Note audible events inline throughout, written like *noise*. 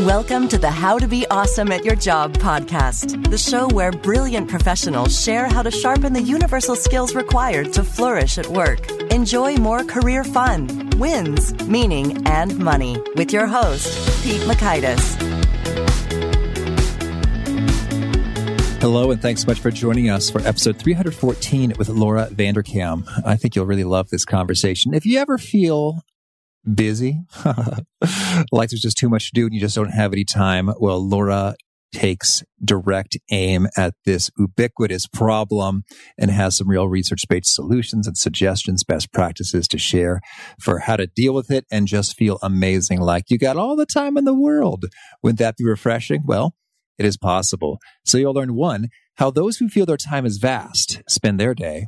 Welcome to the How to Be Awesome at Your Job podcast, the show where brilliant professionals share how to sharpen the universal skills required to flourish at work. Enjoy more career fun, wins, meaning, and money with your host, Pete Mockaitis. Hello, and thanks so much for joining us for episode 314 with Laura Vanderkam. I think you'll really love this conversation. If you ever feel busy, *laughs* like there's just too much to do and you just don't have any time, well, Laura takes direct aim at this ubiquitous problem and has some real research based solutions and suggestions, best practices to share for how to deal with it and just feel amazing like you got all the time in the world. Wouldn't that be refreshing? Well, it is possible. So you'll learn one, how those who feel their time is vast spend their day.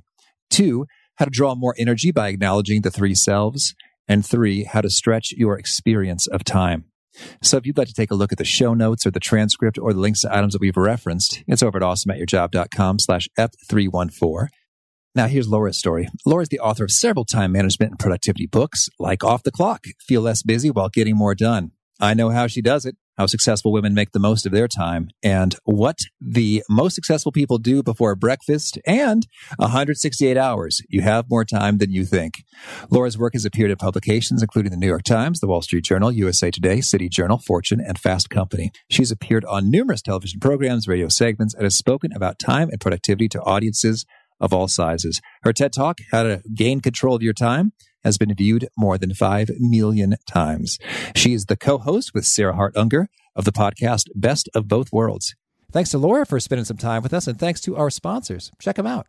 Two, how to draw more energy by acknowledging the three selves. And three, how to stretch your experience of time. So if you'd like to take a look at the show notes or the transcript or the links to items that we've referenced, it's over at awesomeatyourjob.com slash EP314. Now here's Laura's story. Laura's the author of several time management and productivity books, like Off the Clock, Feel Less Busy While Getting More Done. I know how she does it how successful women make the most of their time and what the most successful people do before breakfast and 168 hours. You have more time than you think. Laura's work has appeared in publications including the New York Times, the Wall Street Journal, USA Today, City Journal, Fortune, and Fast Company. She's appeared on numerous television programs, radio segments, and has spoken about time and productivity to audiences of all sizes. Her TED Talk, How to Gain Control of Your Time, has been viewed more than 5 million times. She is the co host with Sarah Hart Unger of the podcast Best of Both Worlds. Thanks to Laura for spending some time with us, and thanks to our sponsors. Check them out.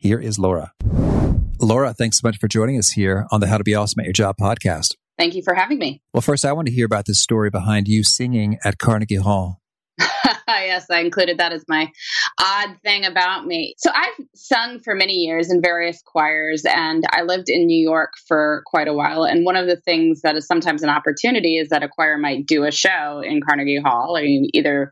Here is Laura. Laura, thanks so much for joining us here on the How to Be Awesome at Your Job podcast. Thank you for having me. Well, first, I want to hear about this story behind you singing at Carnegie Hall. *laughs* yes, I included that as my odd thing about me. So I've sung for many years in various choirs, and I lived in New York for quite a while. And one of the things that is sometimes an opportunity is that a choir might do a show in Carnegie Hall. I mean, either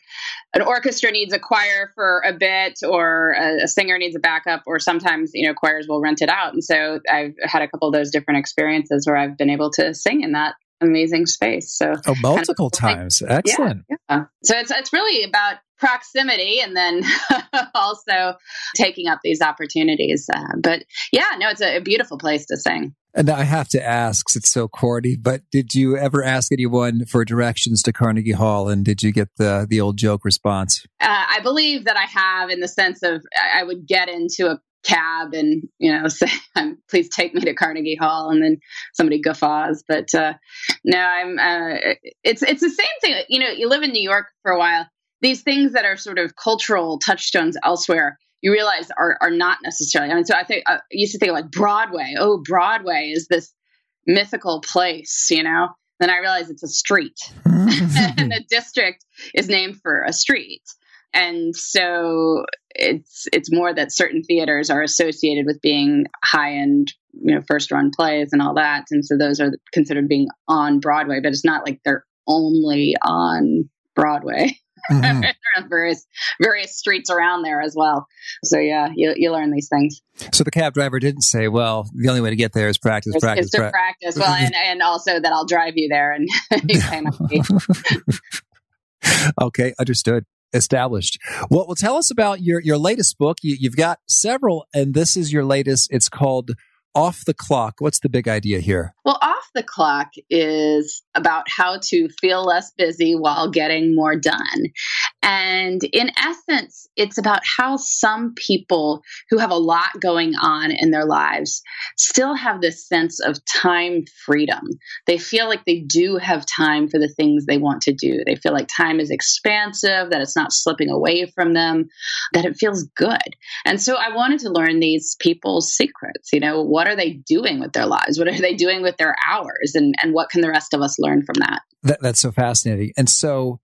an orchestra needs a choir for a bit, or a, a singer needs a backup, or sometimes you know choirs will rent it out. And so I've had a couple of those different experiences where I've been able to sing in that amazing space. So oh, multiple kind of, times, excellent. Yeah, yeah. So it's it's really about proximity and then *laughs* also taking up these opportunities. Uh, but yeah, no, it's a, a beautiful place to sing. And I have to ask, it's so corny, but did you ever ask anyone for directions to Carnegie Hall and did you get the, the old joke response? Uh, I believe that I have in the sense of I would get into a cab and you know *laughs* say please take me to carnegie hall and then somebody guffaws. But uh, no i'm uh, it's it's the same thing. You know you live in new york for a while. These things that are sort of cultural touchstones elsewhere you realize are are not necessarily i mean so i think uh, i used to think like broadway. Oh broadway is this mythical place you know? Then i realized it's a street. *laughs* And the district is named for a street and so it's it's more that certain theaters are associated with being high end you know first run plays and all that. And so those are considered being on broadway but it's not like they're only on broadway. Mm-hmm. *laughs* various various streets around there as well. So yeah you, you learn these things. So the cab driver didn't say well the only way to get there is practice it's, practice it's pra- practice. Well and, *laughs* and also that i'll drive you there and *laughs* you pay my fee okay understood established. Well, well, tell us about your your latest book. You, you've got several, and this is your latest. It's called off the clock, what's the big idea here? Well, off the clock is about how to feel less busy while getting more done. And in essence, it's about how some people who have a lot going on in their lives still have this sense of time freedom. They feel like they do have time for the things they want to do. They feel like time is expansive, that it's not slipping away from them, that it feels good. And so I wanted to learn these people's secrets. You know, what are they doing with their lives? What are they doing with their hours? And, and what can the rest of us learn from that? that that's so fascinating. And so,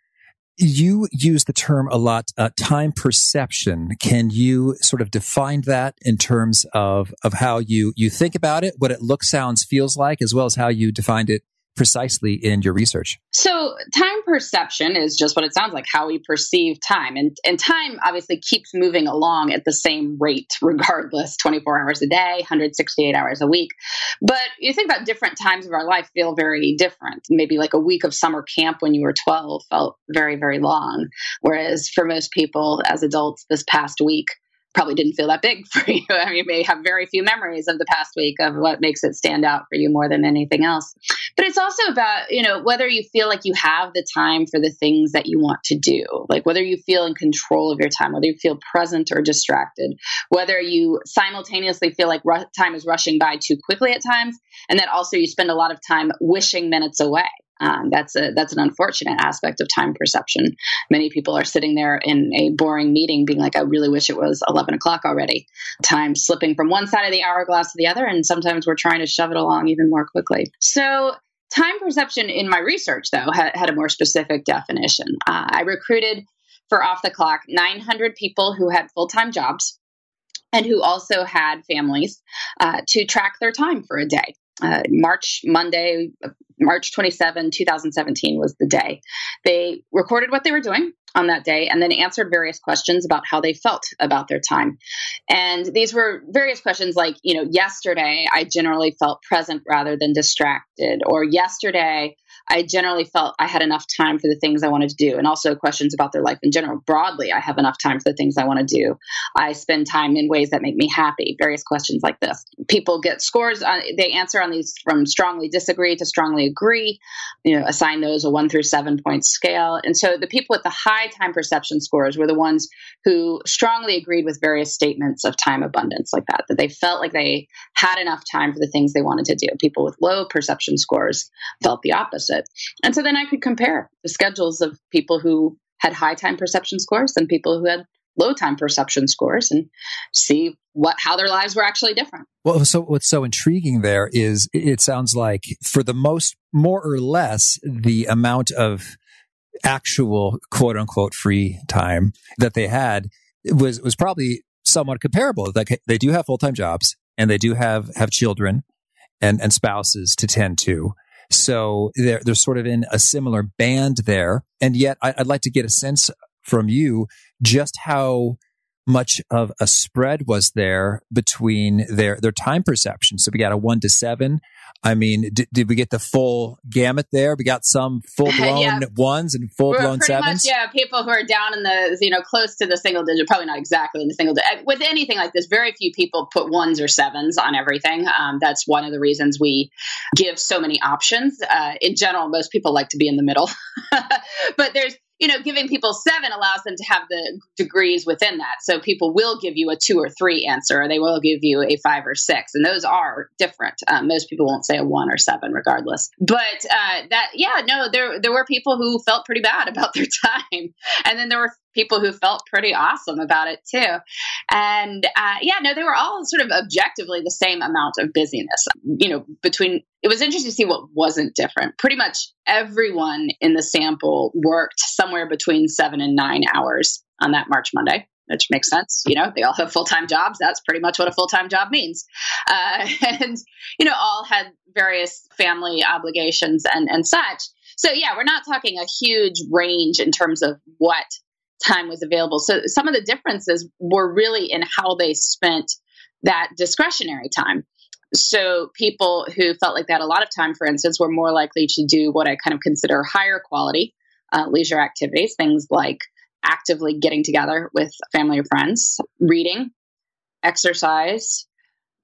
you use the term a lot, uh, time perception. Can you sort of define that in terms of, of how you, you think about it, what it looks, sounds, feels like, as well as how you defined it precisely in your research? So, time perception is just what it sounds like, how we perceive time. And, and time obviously keeps moving along at the same rate, regardless 24 hours a day, 168 hours a week. But you think about different times of our life feel very different. Maybe like a week of summer camp when you were 12 felt very, very long. Whereas for most people as adults, this past week probably didn't feel that big *laughs* for you. I mean, you may have very few memories of the past week of what makes it stand out for you more than anything else. But it's also about, you know, whether you feel like you have the time for the things that you want to do, like whether you feel in control of your time, whether you feel present or distracted, whether you simultaneously feel like ru- time is rushing by too quickly at times, and that also you spend a lot of time wishing minutes away. Um, that's a that's an unfortunate aspect of time perception. Many people are sitting there in a boring meeting, being like, "I really wish it was eleven o'clock already." Time slipping from one side of the hourglass to the other, and sometimes we're trying to shove it along even more quickly. So. Time perception in my research, though, had, a more specific definition. Uh, I recruited for off the clock 900 people who had full time jobs and who also had families uh, to track their time for a day. Uh, March, Monday, March 27, 2017 was the day. They recorded what they were doing on that day and then answered various questions about how they felt about their time. And these were various questions like, you know, yesterday I generally felt present rather than distracted, or yesterday I generally felt I had enough time for the things I wanted to do, and also questions about their life in general. Broadly, I have enough time for the things I want to do. I spend time in ways that make me happy. Various questions like this. People get scores. On, they answer on these from strongly disagree to strongly agree. You know, assign those a one through seven point scale. And so the people with the high time perception scores were the ones who strongly agreed with various statements of time abundance, like that. That they felt like they had enough time for the things they wanted to do. People with low perception scores felt the opposite it. And so then I could compare the schedules of people who had high time perception scores and people who had low time perception scores and see what how their lives were actually different. Well, so what's so intriguing there is it sounds like for the most more or less the amount of actual quote unquote free time that they had was was probably somewhat comparable. Like they do have full time jobs and they do have have children and and spouses to tend to. So they're, they're sort of in a similar band there. And yet I, I'd like to get a sense from you just how much of a spread was there between their, their time perception. So we got a one to seven I mean, did, did we get the full gamut there? We got some full *laughs* blown yeah. ones and full blown sevens. Much, yeah, people who are down in the you know close to the single digit, probably not exactly in the single digit. With anything like this, very few people put ones or sevens on everything. Um, that's one of the reasons we give so many options. Uh, in general, most people like to be in the middle, *laughs* but there's you know, giving people seven allows them to have the degrees within that. So people will give you a two or three answer, or they will give you a five or six, and those are different. Um, most people won't say a one or seven, regardless. But uh, that, yeah, no, there there were people who felt pretty bad *laughs* about their time, and then there were people who felt pretty awesome about it too. And uh, yeah, no, they were all sort of objectively the same amount of busyness. You know, between it was interesting to see what wasn't different. Pretty much everyone in the sample worked somewhere between seven and nine hours on that March Monday which makes sense. You know, they all have full time jobs. That's pretty much what a full time job means. Uh, *laughs* and, you know, all had various family obligations and, and such. So, yeah, we're not talking a huge range in terms of what time was available. So some of the differences were really in how they spent that discretionary time. So people who felt like had a lot of time, for instance, were more likely to do what I kind of consider higher quality uh, leisure activities, things like actively getting together with family or friends, reading, exercise,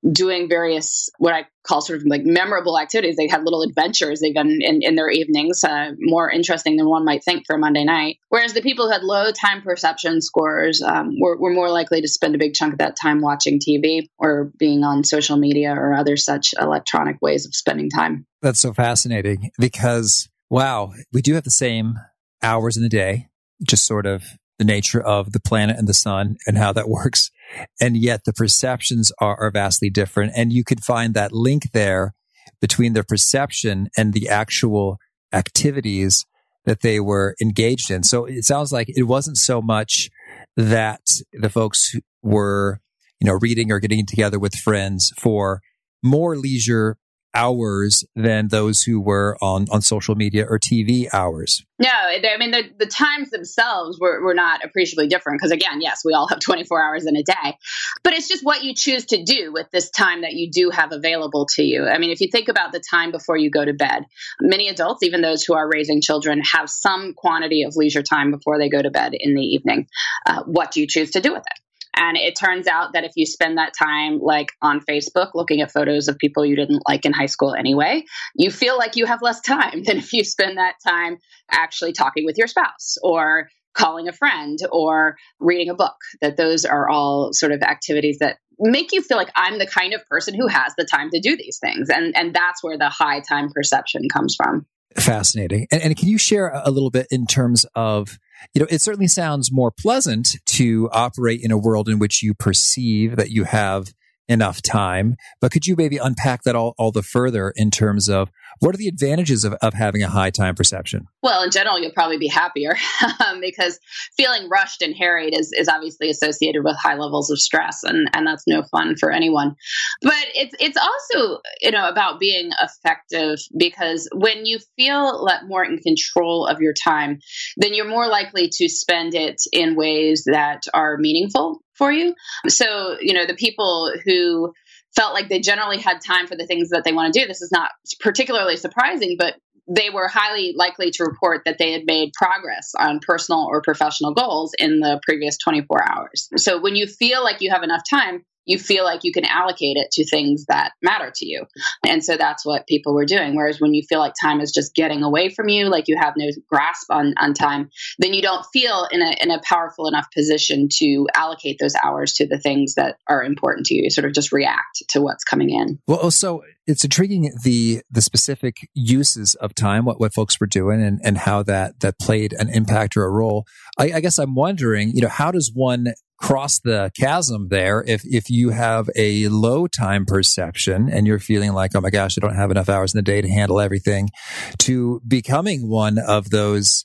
doing various what I call sort of like memorable activities. They had little adventures they've done in, in their evenings, uh, more interesting than one might think for a Monday night. Whereas the people who had low time perception scores um, were, were more likely to spend a big chunk of that time watching TV or being on social media or other such electronic ways of spending time. That's so fascinating because, wow, we do have the same hours in the day, just sort of the nature of the planet and the sun and how that *laughs* works. And yet the perceptions are, are vastly different. And you could find that link there between the perception and the actual activities that they were engaged in. So it sounds like it wasn't so much that the folks were, you know, reading or getting together with friends for more leisure hours than those who were on, on social media or TV hours. No, I mean, the, the times themselves were, were not appreciably different because, again, yes, we all have *laughs* 24 hours in a day, but it's just what you choose to do with this time that you do have available to you. I mean, if you think about the time before you go to bed, many adults, even those who are raising children, have some quantity of leisure time before they go to bed in the evening. Uh, what do you choose to do with it? And it turns out that if you spend that time like on Facebook looking at photos of people you didn't like in high school anyway, you feel like you have less time *laughs* than if you spend that time actually talking with your spouse or calling a friend or reading a book. That those are all sort of activities that make you feel like I'm the kind of person who has the time to do these things. And and that's where the high time perception comes from. Fascinating. And, and can you share a little bit in terms of you know, it certainly sounds more pleasant to operate in a world in which you perceive that you have enough time. But could you maybe unpack that all, all the further in terms of what are the advantages of, of having a high time perception? Well, in general, you'll probably be happier *laughs* because feeling rushed and harried is, is obviously associated with high levels of stress, and, and that's no fun for anyone. But it's it's also you know about being effective because when you feel more in control of your time, then you're more likely to spend it in ways that are meaningful for you. So, you know, the people who felt like they generally had time for the things that they want to do, this is not particularly surprising, but they were highly likely to report that they had made progress on personal or professional goals in the previous 24 hours. So when you feel like you have enough time, you feel like you can allocate it to things that matter to you. And so that's what people were doing. Whereas when you feel like time is just getting away from you, like you have no grasp on, on time, then you don't feel in a, in a powerful enough position to allocate those hours to the things that are important to you. you sort of just react to what's coming in. Well, oh, so it's intriguing the the specific uses of time, what what folks were doing, and and how that that played an impact or a role. I, I guess I'm wondering, you know, how does one cross the chasm there if if you have a low time perception and you're feeling like oh my gosh i don't have enough hours in the day to handle everything to becoming one of those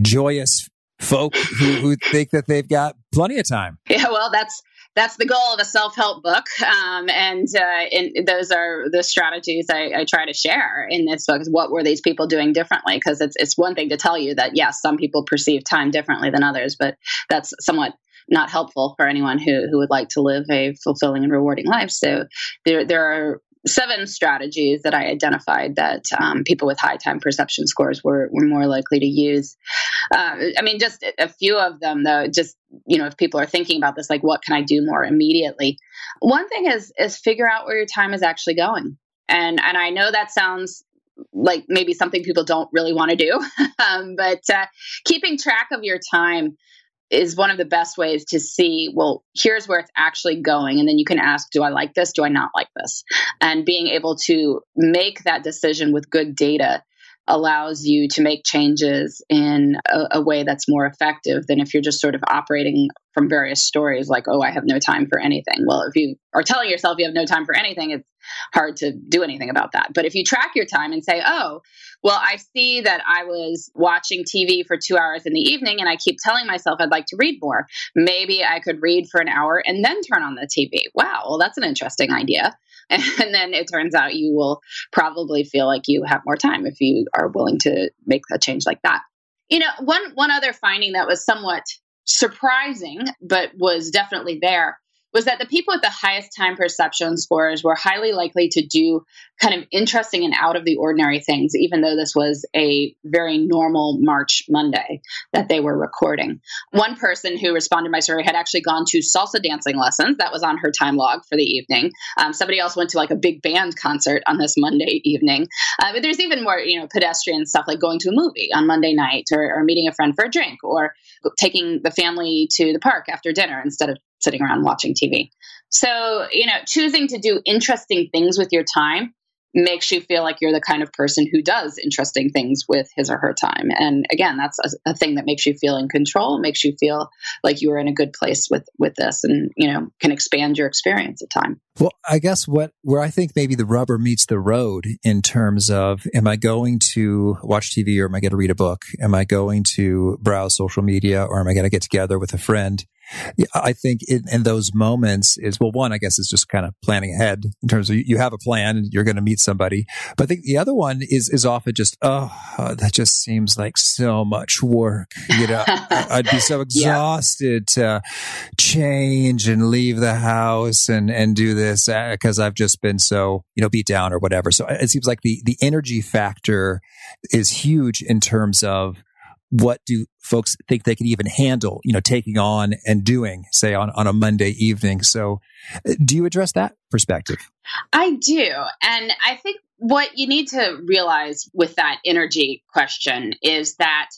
joyous folk who, who think that they've got plenty of time. *laughs* Yeah well that's that's the goal of a self-help book. Um, and, uh, those are the strategies I, I, try to share in this book is what were these people doing differently? Because it's, it's one thing to tell you that yes some people perceive time differently than others but that's somewhat not helpful for anyone who, who would like to live a fulfilling and rewarding life. So there, there are seven strategies that I identified that um, people with high time perception scores were, were more likely to use. Uh, I mean, just a few of them, though, just, you know, if people are thinking about this, like, what can I do more immediately? One thing is, is figure out where your time is actually going. And, and I know that sounds like maybe something people don't really want to do, *laughs* um, but uh, keeping track of your time is one of the best ways to see, well, here's where it's actually going. And then you can ask, do I like this? Do I not like this? And being able to make that decision with good data allows you to make changes in a, a, way that's more effective than if you're just sort of operating from various stories like, oh, I have no time for anything. Well, if you are telling yourself you have no time for anything, it's hard to do anything about that. But if you track your time and say, oh, well, I see that I was watching TV for two hours in the evening and I keep telling myself I'd like to read more. Maybe I could read for an hour and then turn on the TV. Wow, well, that's an interesting idea. *laughs* And then it turns out you will probably feel like you have more time if you are willing to make a change like that. You know, one one other finding that was somewhat surprising, but was definitely there was that the people with the highest time perception scores were highly likely to do kind of interesting and out of the ordinary things, even though this was a very normal March Monday that they were recording. One person who responded to my survey had actually gone to salsa dancing lessons. That was on her time log for the evening. Um, somebody else went to like a big band concert on this Monday evening. Uh, but there's even more, you know, pedestrian stuff like going to a movie on Monday night or, or meeting a friend for a drink or taking the family to the park after dinner instead of sitting around watching TV. So, you know, choosing to do interesting things with your time makes you feel like you're the kind of person who does interesting things with his or her time. And again, that's a, a, thing that makes you feel in control, makes you feel like you are in a good place with with this and, you know, can expand your experience of time. Well, I guess what where I think maybe the rubber meets the road in terms of am I going to watch TV or am I going to read a book? Am I going to browse social media or am I going to get together with a friend? I think in, in, those moments is, well, one, I guess is just kind of planning ahead in terms of you have a plan and you're going to meet somebody. But I think the other one is, is often just, oh, that just seems like so much work. You know, *laughs* I'd be so exhausted yeah. to change and leave the house and, and do this because uh, I've just been so, you know, beat down or whatever. So it seems like the, the energy factor is huge in terms of, what do folks think they can even handle, you know, taking on and doing, say, on, on a Monday evening? So, uh, do you address that perspective? I do. And I think what you need to realize with that energy question is that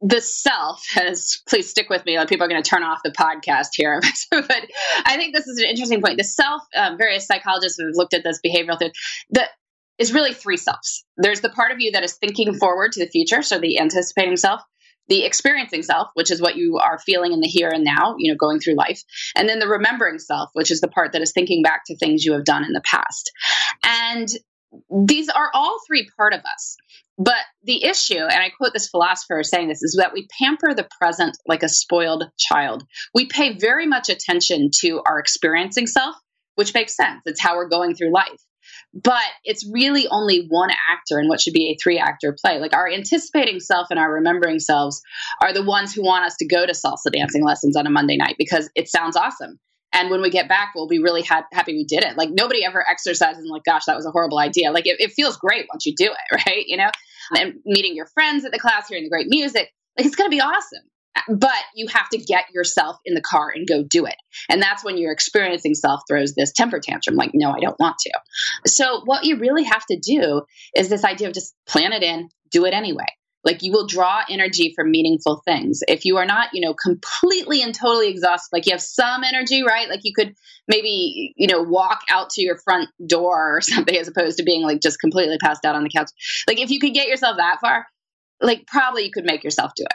the self *laughs* has please stick with me people are going to turn off the podcast here *laughs* but i think this is an interesting point the self um, various psychologists have looked at this behavioral thing that is really three selves. There's the part of you that is thinking forward to the future, so the anticipating self, the experiencing self, which is what you are feeling in the here and now, you know, going through life, and then the remembering self, which is the part that is thinking back to things you have done in the past. And these are all three part of us. But the issue, and I quote this philosopher saying this, is that we pamper the present like a spoiled child. We pay very much attention to our experiencing self, which makes sense. It's how we're going through life but it's really only one actor in what should be a three actor play. Like our anticipating self and our remembering selves are the ones who want us to go to salsa dancing lessons on a Monday night because it sounds awesome. And when we get back, we'll be really ha- happy we did it. Like nobody ever exercises and like, gosh, that was a horrible idea. Like it, it feels great once you do it, *laughs* right? You know, and meeting your friends at the class, hearing the great music, like it's going to be awesome but you have to get yourself in the car and go do it. And that's when your experiencing self throws this temper tantrum like, no, I don't want to. So, what you really have to do is this idea of just plan it in, do it anyway. Like you will draw energy from meaningful things. If you are not, you know, completely and totally exhausted, like you have some energy, right? Like you could maybe, you know, walk out to your front door or something as opposed to being like just completely passed out on the couch. Like if you could get yourself that far, like probably you could make yourself do it.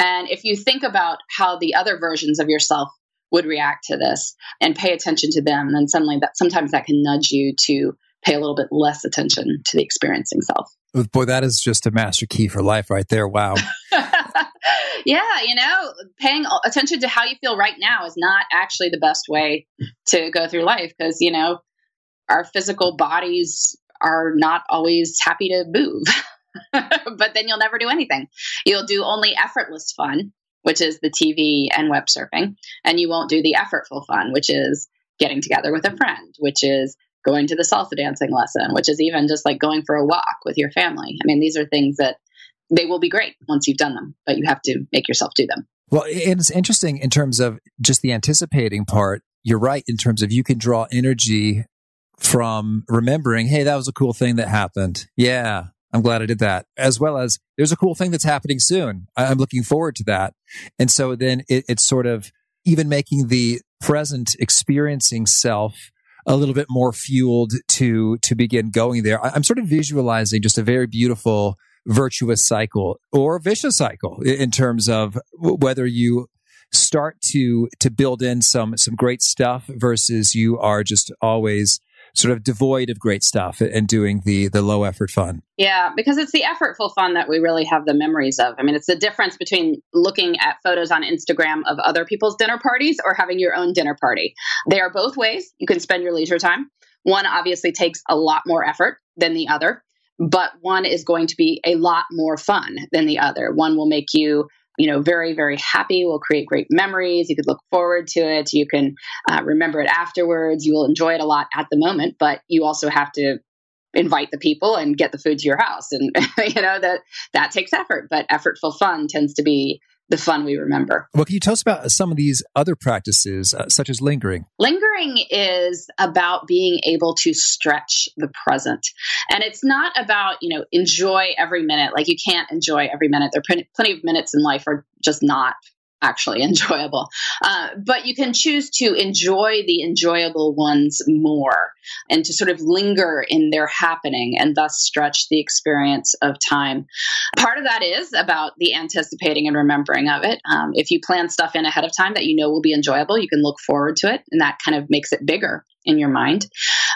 And if you think about how the other versions of yourself would react to this and pay attention to them, then suddenly that sometimes that can nudge you to pay a little bit less attention to the experiencing self. Boy, that is just a master key for life right there. Wow. *laughs* yeah, you know, paying attention to how you feel right now is not actually the best way to go through life because, you know, our physical bodies are not always happy to move. *laughs* but then you'll never do anything. You'll do only effortless fun, which is the TV and web surfing, and you won't do the effortful fun, which is getting together with a friend, which is going to the salsa dancing lesson, which is even just like going for a walk with your family. I mean, these are things that they will be great once you've done them, but you have to make yourself do them. Well, it's interesting in terms of just the anticipating part. You're right in terms of you can draw energy from remembering, hey, that was a cool thing that happened. Yeah, I'm glad I did that. As well as there's a cool thing that's happening soon. I'm looking forward to that. And so then it, it's sort of even making the present experiencing self a little bit more fueled to to begin going there. I'm sort of visualizing just a very beautiful virtuous cycle or vicious cycle in terms of whether you start to to build in some some great stuff versus you are just always sort of devoid of great stuff and doing the the low effort fun. Yeah, because it's the effortful fun that we really have the memories of. I mean, it's the difference between looking at photos on Instagram of other people's dinner parties or having your own dinner party. They are both ways you can spend your leisure time. One obviously takes a lot more effort than the other, but one is going to be a lot more fun than the other. One will make you you know, very, very happy, will create great memories. You could look forward to it. You can uh, remember it afterwards. You will enjoy it a lot at the moment, but you also have to invite the people and get the food to your house and *laughs* you know that that takes effort but effortful fun tends to be the fun we remember. Well, can you tell us about some of these other practices, uh, such as lingering? Lingering is about being able to stretch the present. And it's not about, you know, enjoy every minute. Like you can't enjoy every minute. There are plenty of minutes in life are just not actually *laughs* enjoyable. Uh, but you can choose to enjoy the enjoyable ones more and to sort of linger in their happening and thus stretch the experience of time. Part of that is about the anticipating and remembering of it. Um, if you plan stuff in ahead of time that you know will be enjoyable, you can look forward to it, and that kind of makes it bigger in your mind.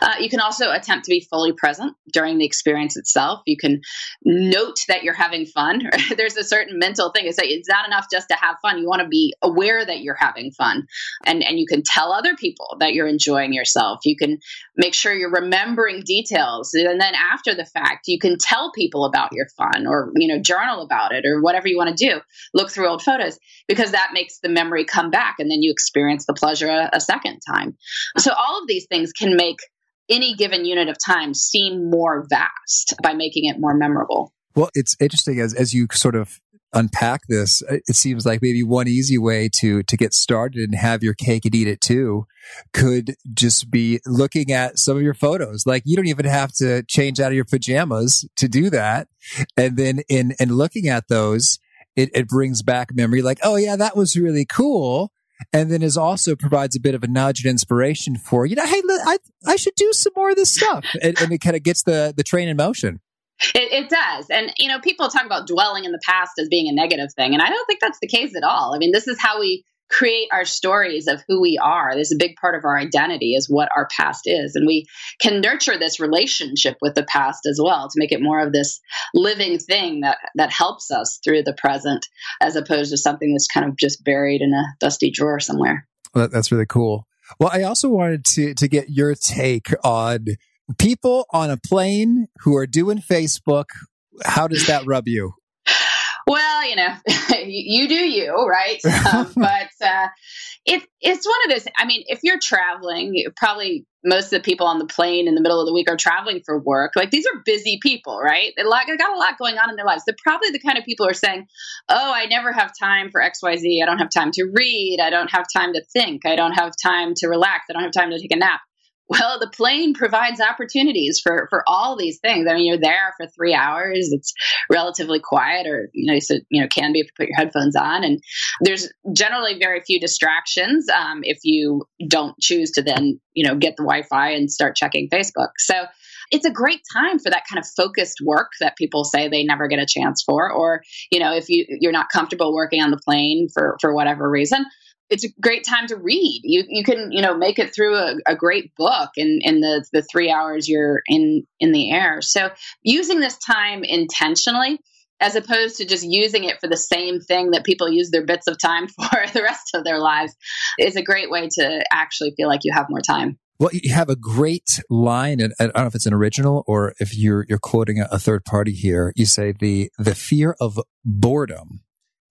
Uh, you can also attempt to be fully present during the experience itself. You can note that you're having fun. *laughs* There's a certain mental thing. It's, like, it's not enough just to have fun. You want to be aware that you're having fun. And, and you can tell other people that you're enjoying yourself. You can make sure you're remembering details. And then after the fact, you can tell people about your fun or, you know, journal about it or whatever you want to do. Look through old photos because that makes the memory come back and then you experience the pleasure a, a second time. So all of these things can make any given unit of time seem more vast by making it more memorable. Well, it's interesting as, as you sort of unpack this, it seems like maybe one easy way to to get started and have your cake and eat it too could just be looking at some of your photos. Like you don't even have to change out of your pajamas to do that. And then in in looking at those, it, it brings back memory like, oh yeah, that was really cool. And then is also provides a bit of a nudge and inspiration for, you know, hey, I, I should do some more of this stuff. *laughs* and, and it kind of gets the, the train in motion. It, it, does. And, you know, people talk about dwelling in the past as being a negative thing. And I don't think that's the case at all. I mean, this is how we create our stories of who we are. There's a big part of our identity is what our past is. And we can nurture this relationship with the past as well to make it more of this living thing that, that helps us through the present as opposed to something that's kind of just buried in a dusty drawer somewhere. Well, that's really cool. Well, I also wanted to, to get your take on people on a plane who are doing Facebook. How does that rub you? You know, *laughs* you do you, right? *laughs* Um, but uh, it, it's one of those. I mean, if you're traveling, probably most of the people on the plane in the middle of the week are traveling for work. Like these are busy people, right? They, like, they got a lot going on in their lives. They're probably the kind of people who are saying, "Oh, I never have time for X, Y, Z. I don't have time to read. I don't have time to think. I don't have time to relax. I don't have time to take a nap." Well, the plane provides opportunities for for all these things. I mean, you're there for three hours. It's relatively quiet, or you know, so, you know, can be if you put your headphones on. And there's generally very few distractions um, if you don't choose to then you know get the Wi-Fi and start checking Facebook. So it's a great time for that kind of focused work that people say they never get a chance for or you know if you you're not comfortable working on the plane for for whatever reason it's a great time to read. You you can you know make it through a, a, great book in in the the three hours you're in in the air. So using this time intentionally, as opposed to just using it for the same thing that people use their bits of time *laughs* for the rest of their lives, is a great way to actually feel like you have more time. Well, you have a great line, and I don't know if it's an original or if you're you're quoting a, a third party here. You say the the fear of boredom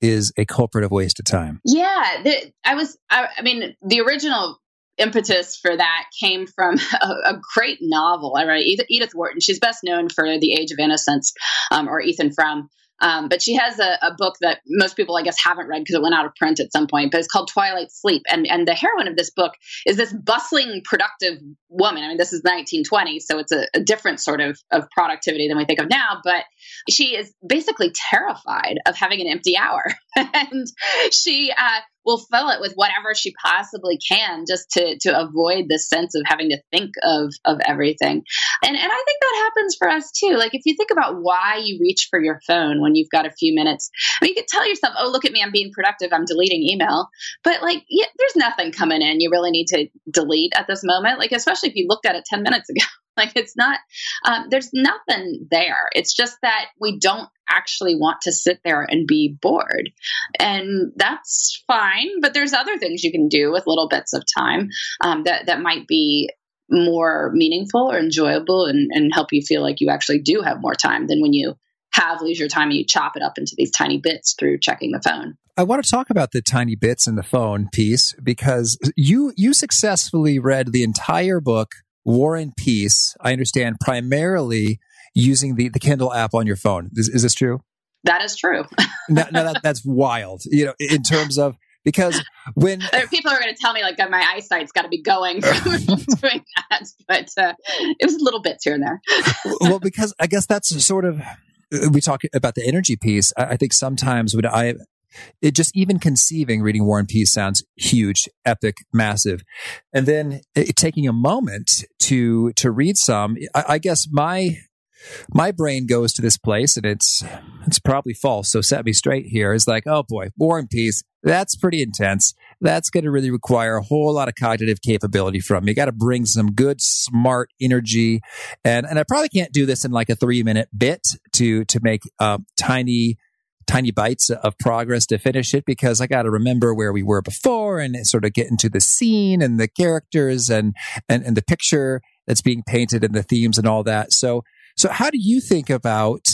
is a culprit of waste of time. Yeah, the, I was. I, I, mean, the original impetus for that came from *laughs* a, a great novel I read. Edith Wharton. She's best known for *The Age of Innocence* um, or Ethan Frome. Um, but she has a, a, book that most people, I guess, haven't read because it went out of print at some point. But it's called Twilight Sleep, and and the heroine of this book is this bustling, productive woman. I mean, this is 1920, so it's a, a different sort of of productivity than we think of now. But she is basically terrified of having an empty hour, *laughs* *laughs* and she uh, will fill it with whatever she possibly can just to to avoid the sense of having to think of of everything. And and I think that happens for us too. Like if you think about why you reach for your phone when you've got a few minutes, I mean, you could tell yourself, "Oh, look at me, I'm being productive. I'm deleting email." But like, yeah, there's nothing coming in. You really need to delete at this moment. Like especially if you looked at it 10 minutes ago. *laughs* Like it's not, um, there's nothing there. It's just that we don't actually want to sit there and be bored. And that's fine, but there's other things you can do with little bits of time um, that, that might be more meaningful or enjoyable and, and help you feel like you actually do have more time than when you have leisure time and you chop it up into these tiny bits through checking the phone. I want to talk about the tiny bits in the phone piece because you you successfully read the entire book War and Peace. I understand primarily using the the Kindle app on your phone. Is, is this true? That is true. no, no that, that's wild. You know, in terms of because when *laughs* people are going to tell me like my eyesight's got to be going *laughs* from doing that, but uh, it was little bits here and there. well, because I guess that's sort of we talk about the energy piece. I think sometimes when I it just even conceiving reading War and Peace sounds huge, epic, massive, and then it, taking a moment to to read some. I, I guess my my brain goes to this place and it's it's probably false so set me straight here. Is like oh boy war and peace that's pretty intense. That's going to really require a whole lot of cognitive capability from you, you got to bring some good smart energy. And and i probably can't do this in like a three minute bit to to make uh, tiny tiny bites of progress to finish it because I got to remember where we were before and sort of get into the scene and the characters and, and, and the picture that's being painted and the themes and all that. So so how do you think about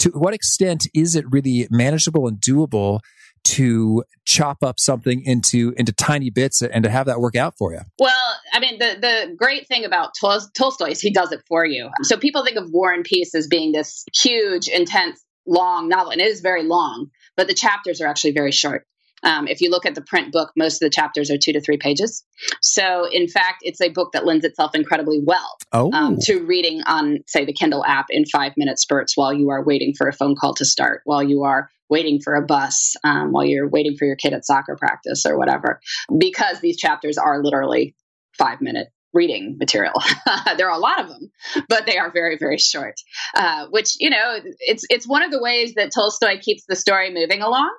to what extent is it really manageable and doable to chop up something into into tiny bits and to have that work out for you? Well, I mean, the the great thing about Tol- Tolstoy is he does it for you. So people think of War and Peace as being this huge, intense, long novel, and it is very long, but the chapters are actually very short. Um, if you look at the print book, most of the chapters are two to three pages. So, in fact, it's a book that lends itself incredibly well oh. um, to reading on, say, the Kindle app in five minute spurts while you are waiting for a phone call to start, while you are waiting for a bus, um, while you're waiting for your kid at soccer practice or whatever, because these chapters are literally five minute reading material. *laughs* there are a lot of them, but they are very, very short. Uh, which you know, it's it's one of the ways that Tolstoy keeps the story moving along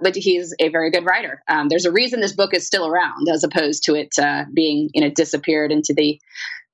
but he's a very good writer. Um, there's a reason this book is still around, as opposed to it uh, being you know disappeared into the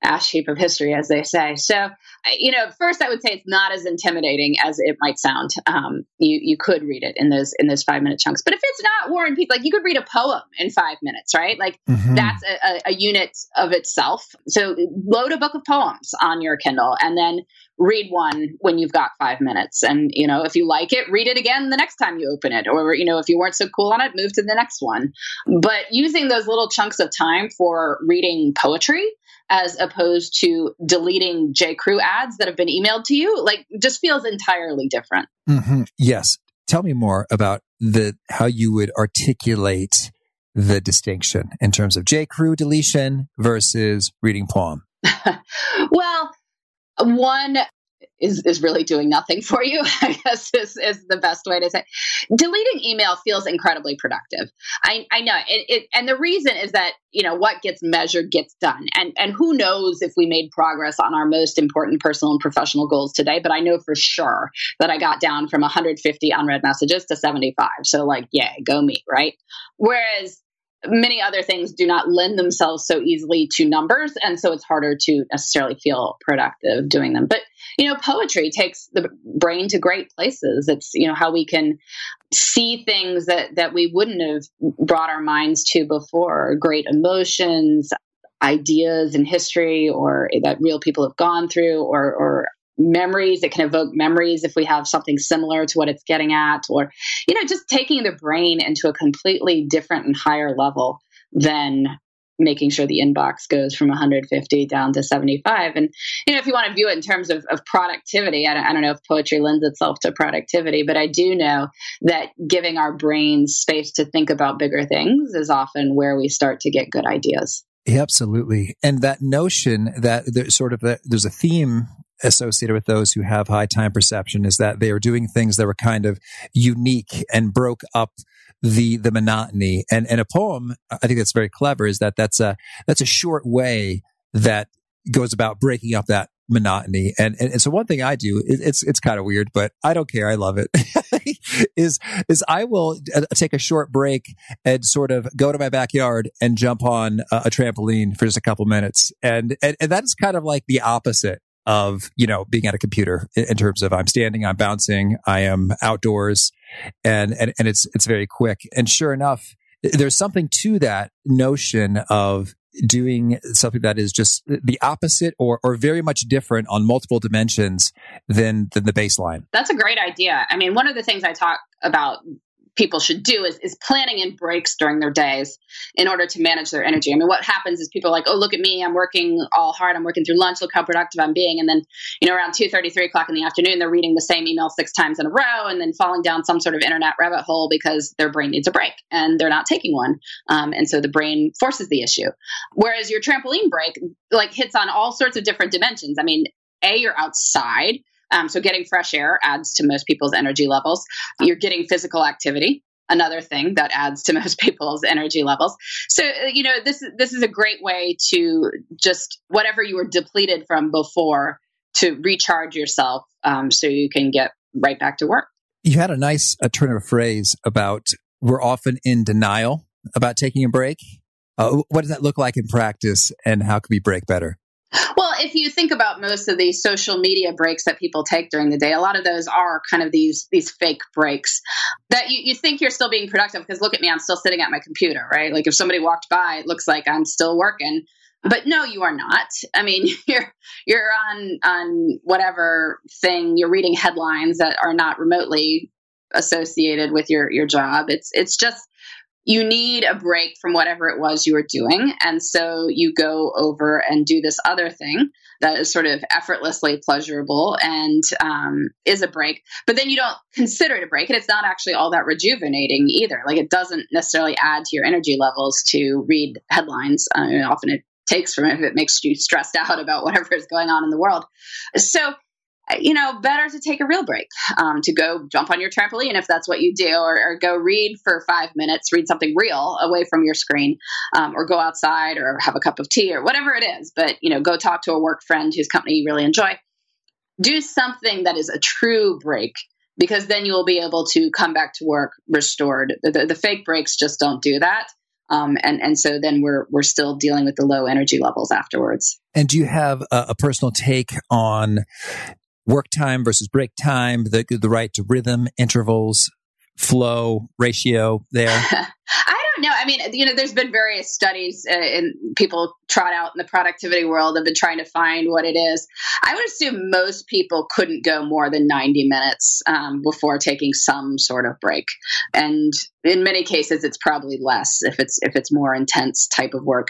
ash heap of history, as they say. So, you know, first I would say it's not as intimidating as it might sound. Um, you you could read it in those in those five minute chunks, but if it's not War and Peace, like you could read a poem in five minutes, right? Like mm-hmm. that's a, a, unit of itself. So load a book of poems on your Kindle, and then read one when you've got five minutes. And, you know, if you like it, read it again the next time you open it. Or, you know, if you weren't so cool on it, move to the next one. But using those little chunks of time for reading poetry as opposed to deleting J. Crew ads that have been emailed to you, like just feels entirely different. Mm-hmm. Yes. Tell me more about the how you would articulate the distinction in terms of J. Crew deletion versus reading poem. *laughs* well, one is, is really doing nothing *laughs* for you, I guess is, is the best way to say. Deleting email feels incredibly productive. I, I know. It, it, and the reason is that, you know, what gets measured gets done. And, and who knows if we made progress on our most important personal and professional goals today, but I know for sure that I got down from 150 unread messages to 75. So like, yeah, go me, right? Whereas many other things do not lend themselves so easily to numbers and so it's harder to necessarily feel productive doing them. But you know poetry takes the brain to great places. It's you know how we can see things that that we wouldn't have brought our minds to before. Great emotions ideas in history or that real people have gone through or or memories it can evoke memories if we have something similar to what it's getting at or you know just taking the brain into a completely different and higher level than making sure the inbox goes from 150 down to 75 and you know if you want to view it in terms of, of productivity I don't, I don't know if poetry lends itself to productivity but i do know that giving our brains space to think about bigger things is often where we start to get good ideas yeah, absolutely. And that notion that there's sort of a, there's a theme associated with those who have high time perception is that they are doing things that were kind of unique and broke up the the monotony. And and a poem i think that's very clever is that that's a that's a short way that goes about breaking up that monotony. And, and, and so one thing i do it's it's kind of weird but i don't care. I love it. *laughs* Is is i will uh, take a short break and sort of go to my backyard and jump on a, a trampoline for just a couple minutes. And, and and that is kind of like the opposite of, you know, being at a computer in terms of I'm standing, I'm bouncing, I am outdoors and, and, and it's, it's very quick. And sure enough, there's something to that notion of doing something that is just the opposite or, or very much different on multiple dimensions than, than the baseline. That's a great idea. I mean, one of the things I talk about people should do is, is planning in breaks during their days in order to manage their energy. I mean, what happens is people are like, oh, look at me, I'm working all hard, I'm working through lunch, look how productive I'm being. And then, you know, around 2 3 o'clock in the afternoon, they're reading the same email six times in a row and then falling down some sort of internet rabbit hole because their brain needs a break and they're not taking one. Um, and so the brain forces the issue. Whereas your trampoline break, like, hits on all sorts of different dimensions. I mean, A, you're outside um, so getting fresh air adds to most people's energy levels. You're getting physical activity, another thing that adds to *laughs* most people's energy levels. So uh, you know this this is a great way to just whatever you were depleted from before to recharge yourself, um, so you can get right back to work. You had a nice uh, turn of phrase about we're often in denial about taking a break. Uh, what does that look like in practice, and how can we break better? Well, if you think about most of these social media breaks that people take during the day, a lot of those are kind of these these fake breaks that you, you think you're still being productive because look at me, I'm still sitting at my computer, right? Like if somebody walked by, it looks like I'm still working. But no, you are not. I mean, *laughs* you're you're on on whatever thing you're reading headlines that are not remotely associated with your your job. It's it's just you need a break from whatever it was you were doing. And so you go over and do this other thing that is sort of effortlessly pleasurable and um, is a break. But then you don't consider it a break. And it's not actually all that rejuvenating either. Like it doesn't necessarily add to your energy levels to read headlines. Uh, often it takes from it if it makes you stressed *laughs* out about whatever is going on in the world. So you know, better to take a real break, um, to go jump on your trampoline if that's what you do, or, or, go read for five minutes, read something real away from your screen, um, or go outside or have a cup of tea or whatever it is. But, you know, go talk to a work friend whose company you really enjoy. Do something that is a true break because then you will be able to come back to work restored. The, the, the fake breaks just don't do that. Um, and and so then we're we're still dealing with the low energy levels afterwards. And do you have a, a personal take on work time versus break time, the, the right to rhythm, intervals, flow ratio there? *laughs* I don't know. I mean, you know, there's been various studies uh, and people trot out in the productivity world have been trying to find what it is. I would assume most people couldn't go more than 90 minutes um, before taking some sort of break. And in many cases it's probably less if it's if it's more intense type of work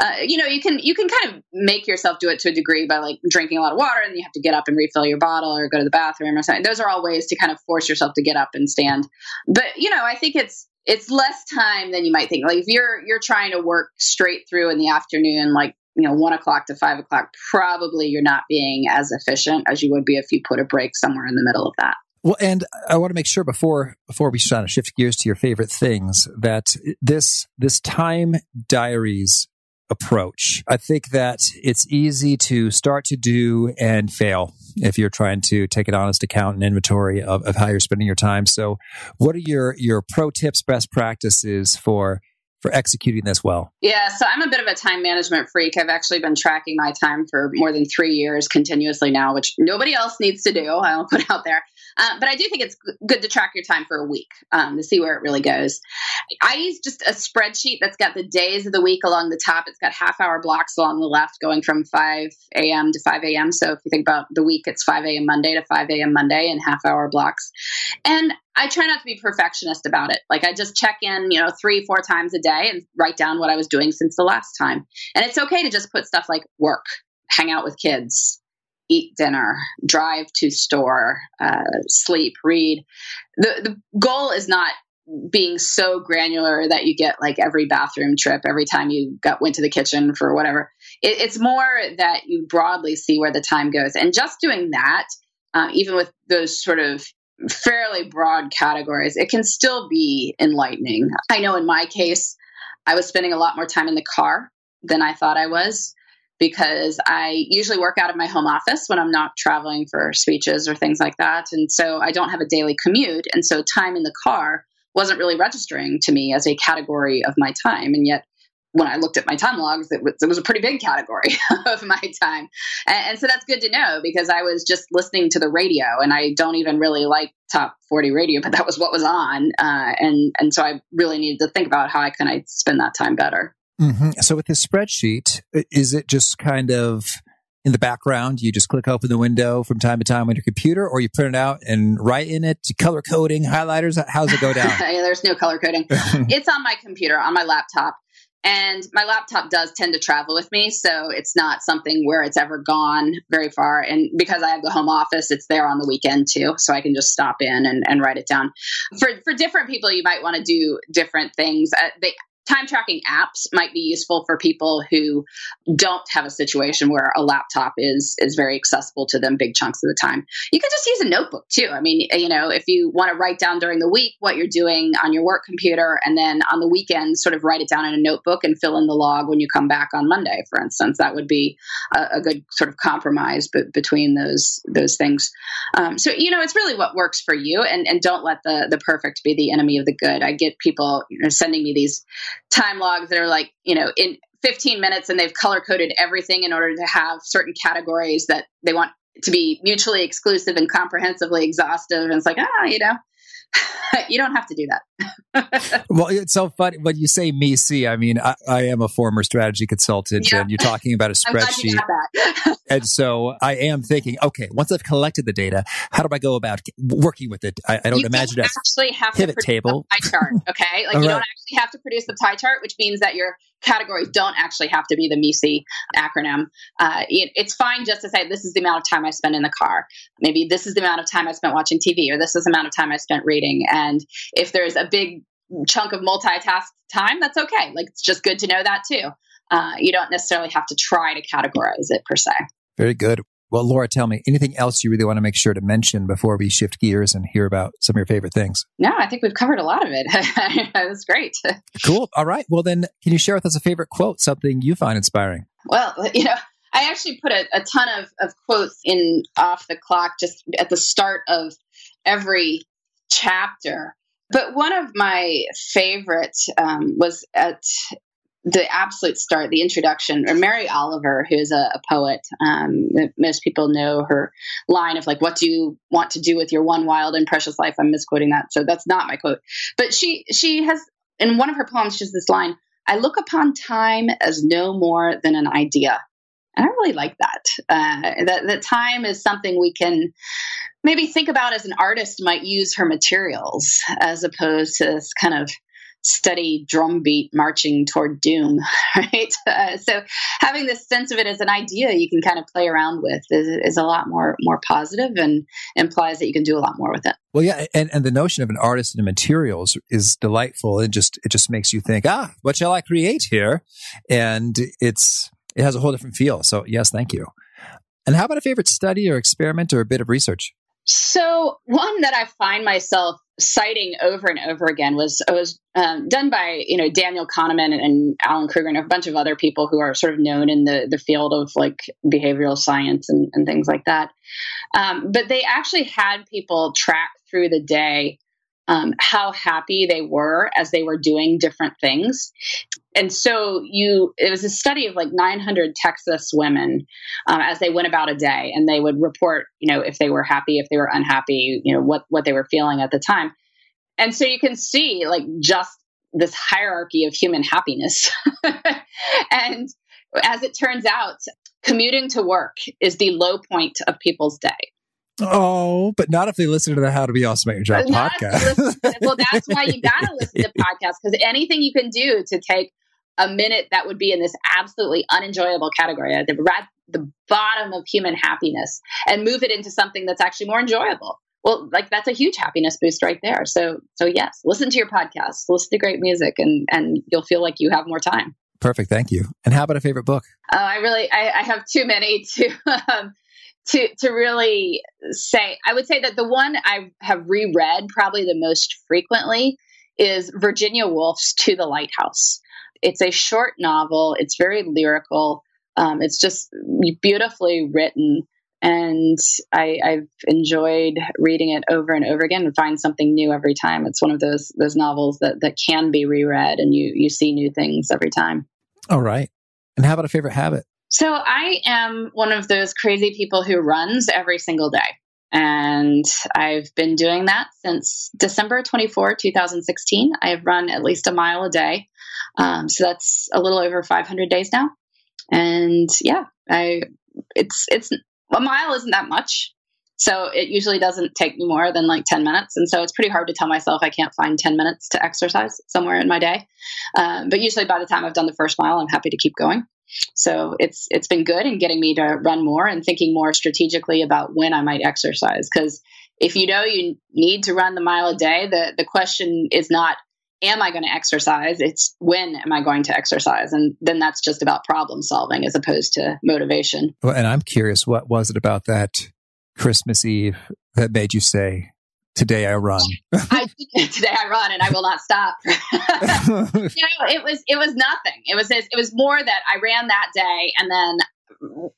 uh, you know you can you can kind of make yourself do it to a degree by like drinking a lot of water and you have to get up and refill your bottle or go to the bathroom or something those are all ways to kind of force yourself to get up and stand but you know i think it's it's less time than you might think. Like if you're you're trying to work straight through in the afternoon like you know one o'clock to five o'clock probably you're not being as efficient as you would be if you put a break somewhere in the middle of that. Well, and I want to make sure before before we try to shift gears to your favorite things that this this time diaries approach. I think that it's easy to start to do and fail if you're trying to take an honest account and inventory of, of how you're spending your time. So, what are your your pro tips, best practices for for executing this well? Yeah, so I'm a bit of a time management freak. I've actually been tracking my time for more than three years continuously now, which nobody else needs to do. I'll put out there. Uh, but I do think it's good to track your time for a week um, to see where it really goes. I use just a spreadsheet that's got the days of the week along the top. It's got half hour blocks along the left going from 5 a.m. to 5 a.m. So if you think about the week, it's 5 a.m. Monday to 5 a.m. Monday and half hour blocks. And I try not to be perfectionist about it. Like I just check in, you know, three, four times a day and write down what I was doing since the last time. And it's okay to just put stuff like work, hang out with kids, eat dinner, drive to store, uh, sleep, read. The the goal is not being so granular that you get like every bathroom trip every time you got went to the kitchen for whatever. It, it's more that you broadly see where the time goes, and just doing that, uh, even with those sort of fairly broad categories, it can still be enlightening. I know in my case, I was spending a lot more time in the car than I thought I was because I usually work out of my home office when I'm not traveling for speeches or things like that. And so I don't have a daily commute. And so time in the car wasn't really registering to me as a category of my time. And yet, when I looked at my time logs, it was, it was a pretty big category *laughs* of my time. And, and, so that's good to know because I was just listening to the radio and I don't even really like top 40 radio, but that was what was on. Uh, and, and so I really needed to think about how I can I spend that time better. Mm-hmm. So with this spreadsheet, is it just kind of in the background? You just click open the window from time to time on your computer, or you print it out and write in it, color coding, highlighters? How's it go down? *laughs* There's no color coding. *laughs* it's on my computer, on my laptop. And my laptop does tend to travel with me, so it's not something where it's ever gone very far. And because I have the home office, it's there on the weekend too, so I can just stop in and, and write it down. For for different people, you might want to do different things. Uh, they time tracking apps might be useful for people who don't have a situation where a laptop is is very accessible to them big chunks of the time. You can just use a notebook too. I mean, you know, if you want to write down during the week what you're doing on your work computer and then on the weekend sort of write it down in a notebook and fill in the log when you come back on Monday, for instance, that would be a, a good sort of compromise b- between those those things. Um, so you know, it's really what works for you, and and don't let the the perfect be the enemy of the good. I get people you know, sending me these time logs that are like, you know, in 15 minutes and they've color coded everything in order to have certain categories that they want to be mutually exclusive and comprehensively exhaustive. And it's like, ah, you know, *laughs* you don't have to do that. Well, it's so funny when you say MECE. I mean, I, I am a former strategy consultant, yeah. and you're talking about a spreadsheet. *laughs* and so I am thinking, okay, once I've collected the data, how do I go about working with it? I, I don't you imagine don't actually have pivot to table pie chart. *laughs* Okay, like you right. don't actually have to produce the pie chart, which means that your categories don't actually have to be the MECE acronym. Uh, it, it's fine just to say this is the amount of time I spent in the car. Maybe this is the amount of time I spent watching TV, or this is the amount of time I spent reading. And if there's a big chunk of multitask time, that's okay. Like it's just good to know that too. Uh, you don't necessarily have to try to categorize it per se. Very good. Well, Laura, tell me anything else you really want to make sure to mention before we shift gears and hear about some of your favorite things? No, I think we've covered a lot of it. *laughs* it was great. Cool. All right. Well, then, can you share with us a favorite quote, something you find inspiring? Well, *laughs* you know, I actually put a, a ton of, of quotes in off the clock just at the start of every chapter. But one of my favorites um, was at the absolute start, the introduction, or Mary Oliver, who's a, a poet. Um, most people know her line of like, "What do you want to do with your one wild and precious life?" I'm misquoting that, so that's not my quote. But she she has in one of her poems, she's this line: "I look upon time as no more than an idea." And I really like that. Uh, that time is something we can maybe think about as an artist might use her materials, as opposed to this kind of steady drumbeat marching toward doom, *laughs* right? Uh, so having this sense of it as an idea you can kind of play around with is, is, a lot more more positive and implies that you can do a lot more with it. Well, yeah, and, and the notion of an artist and materials is delightful. It just it just makes you think, ah, what shall I create here? And it's it has a whole different feel. So yes, thank you. And how about a favorite study or experiment or a bit of research? So one that I find myself citing over and over again was was um, done by you know Daniel Kahneman and, and, Alan Krueger and a bunch of other people who are sort of known in the the field of like behavioral science and, and things like that. Um, but they actually had people track through the day um, how happy they were as they were doing different things. And so you, it was a study of like 900 Texas women um, as they went about a day, and they would report, you know, if they were happy, if they were unhappy, you know, what what they were feeling at the time. And so you can see like just this hierarchy of human happiness. *laughs* and as it turns out, commuting to work is the low point of people's day. Oh, but not if they listen to the How to Be Awesome at Your Job podcast. well, that's why you got to listen to *laughs* podcasts because anything you can do to take a minute that would be in this absolutely unenjoyable category at the, the bottom of human happiness and move it into something that's actually more enjoyable. Well, like that's a huge happiness boost right there. So, so yes, listen to your podcast, listen to great music, and and you'll feel like you have more time. Perfect, thank you. And how about a favorite book? Oh, I really, I, I have too many to um, to to really say i would say that the one i have reread probably the most frequently is virginia woolf's to the lighthouse it's a short novel it's very lyrical um, it's just beautifully written and I, have enjoyed reading it over and over again and find something new every time. It's one of those those novels that that can be reread and you you see new things every time. All right. And how about a favorite habit? So I am one of those crazy people who runs every single day. And I've been doing that since December 24, 2016. I have run at least a mile a day. Um, so that's a little over 500 days now. And yeah, I it's it's a mile isn't that much. So it usually doesn't take me more than like 10 minutes. And so it's pretty hard to tell myself I can't find 10 minutes to exercise somewhere in my day. Um, but usually by the time I've done the first mile, I'm happy to keep going. So it's it's been good in getting me to run more and thinking more strategically about when I might exercise. Because if you know you need to run the mile a day, the the question is not am I going to exercise? It's when am I going to exercise? And then that's just about problem solving as opposed to motivation. Well, and I'm curious, what was it about that Christmas Eve that made you say, today I run. *laughs* I, today I run and I will not stop. *laughs* you know, it was it was nothing. It was this, it was more that I ran that day and then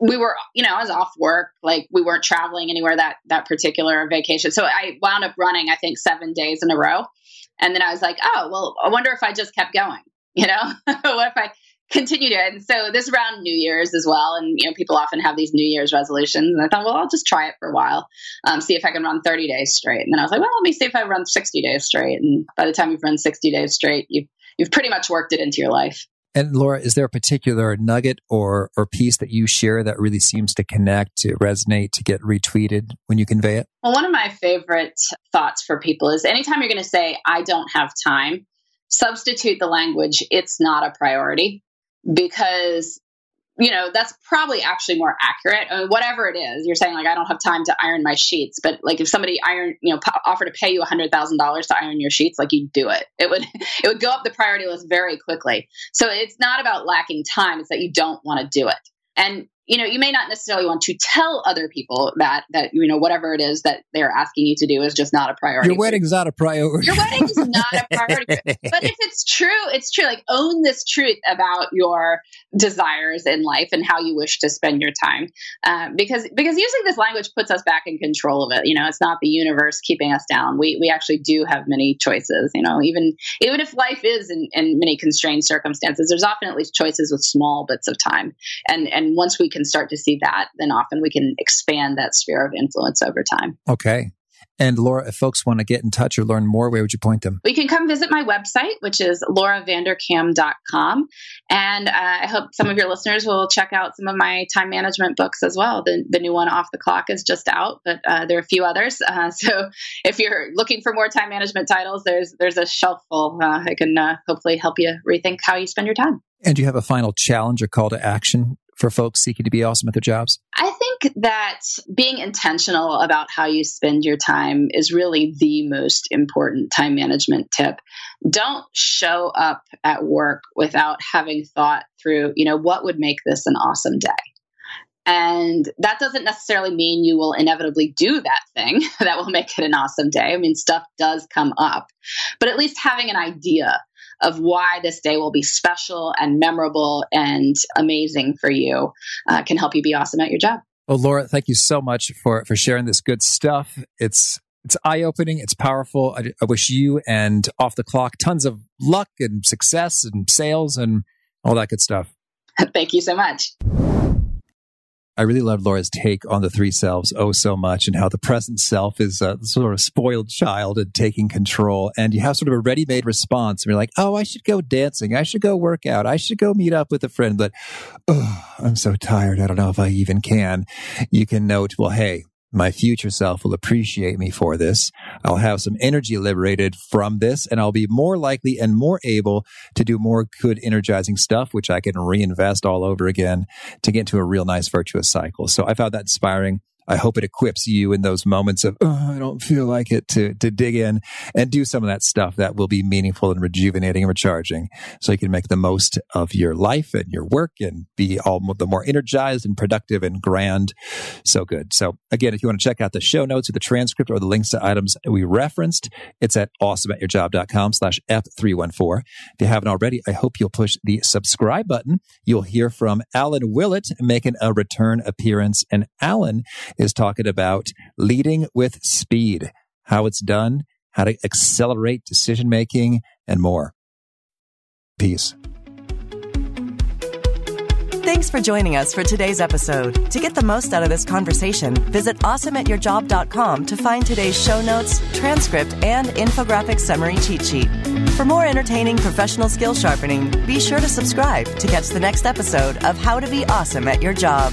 we were you know I was off work like we weren't traveling anywhere that that particular vacation. So I wound up running I think 7 days in a row. And then I was like, "Oh, well, I wonder if I just kept going." You know? *laughs* what if I continued it. And so this around New Year's as well. And, you know, people often have these New Year's resolutions. And I thought, well, I'll just try it for a while, um, see if I can run 30 days straight. And then I was like, well, let me see if I run 60 days straight. And by the time you've run 60 days straight, you've, you've pretty much worked it into your life. And Laura, is there a particular nugget or, or piece that you share that really seems to connect, to resonate, to get retweeted when you convey it? Well, one of my favorite thoughts for people is anytime you're going to say, I don't have time, substitute the language, it's not a priority because you know that's probably actually more accurate. I mean, whatever it is you're saying like i don't have time to iron my sheets but like if somebody iron you know offer to pay you $100000 to iron your sheets like you'd do it. It would *laughs* it would go up the priority list very quickly. So it's not about lacking time it's that you don't want to do it. And you know, you may not necessarily want to tell other people that that you know whatever it is that they're asking you to do is just not a priority. Your wedding's not a priority. Your wedding is not a *laughs* priority. but if it's true, it's true. Like own this truth about your desires in life and how you wish to spend your time, uh, because because using this language puts us back in control of it. You know, it's not the universe keeping us down. We we actually do have many choices. You know, even even if life is in, in many constrained circumstances, there's often at least choices with small bits of time. And and once we can can start to see that, then often we can expand that sphere of influence over time. Okay. And Laura, if folks want to get in touch or learn more, where would you point them? We can come visit my website, which is lauravanderkam.com. And uh, I hope some of your listeners will check out some of my time management books as well. The, the new one, Off the Clock, is just out, but uh, there are a few others. *laughs* Uh, so if you're looking for more time management titles, there's there's a shelf full. Uh, I can uh, hopefully help you rethink how you spend your time. And do you have a final challenge or call to action for folks seeking to be awesome at their jobs? I think that being intentional about how you spend your time is really the most important time management tip. Don't show up at work without having thought through, you know, what would make this an awesome day? And that doesn't necessarily mean you will inevitably do that thing *laughs* that will make it an awesome day. I mean, stuff does come up, but at least having an idea of why this day will be special and memorable and amazing for you uh, can help you be awesome at your job. Well, Laura, thank you so much for for sharing this good stuff. It's it's eye opening. It's powerful. I, I wish you and off the clock tons of luck and success and sales and all that good stuff. *laughs* thank you so much. I really loved Laura's take on the three selves oh so much and how the present self is a sort of spoiled child and taking control. And you have sort of a ready made response. And you're like, oh, I should go dancing. I should go work out. I should go meet up with a friend. But oh, I'm so tired. I don't know if I even can. You can note, well, hey, my future self will appreciate me for this. I'll have some energy liberated from this and I'll be more likely and more able to do more good energizing stuff, which I can reinvest all over again to get into a real nice virtuous cycle. So I found that inspiring. I hope it equips you in those moments of, oh, I don't feel like it to, to dig in and do some of that stuff that will be meaningful and rejuvenating and recharging so you can make the most of your life and your work and be all the more energized and productive and grand. So good. So again, if you want to check out the show notes or the transcript or the links to items we referenced, it's at awesomeatyourjob.com slash F314. If you haven't already, I hope you'll push the subscribe button. You'll hear from Alan Willett making a return appearance and Alan is talking about leading with speed, how it's done, how to accelerate decision making, and more. Peace. Thanks for joining us for today's episode. To get the most out of this conversation, visit awesomeatyourjob.com to find today's show notes, transcript, and infographic summary cheat sheet. For more entertaining professional skill sharpening, be sure to subscribe to catch the next episode of How to Be Awesome at Your Job.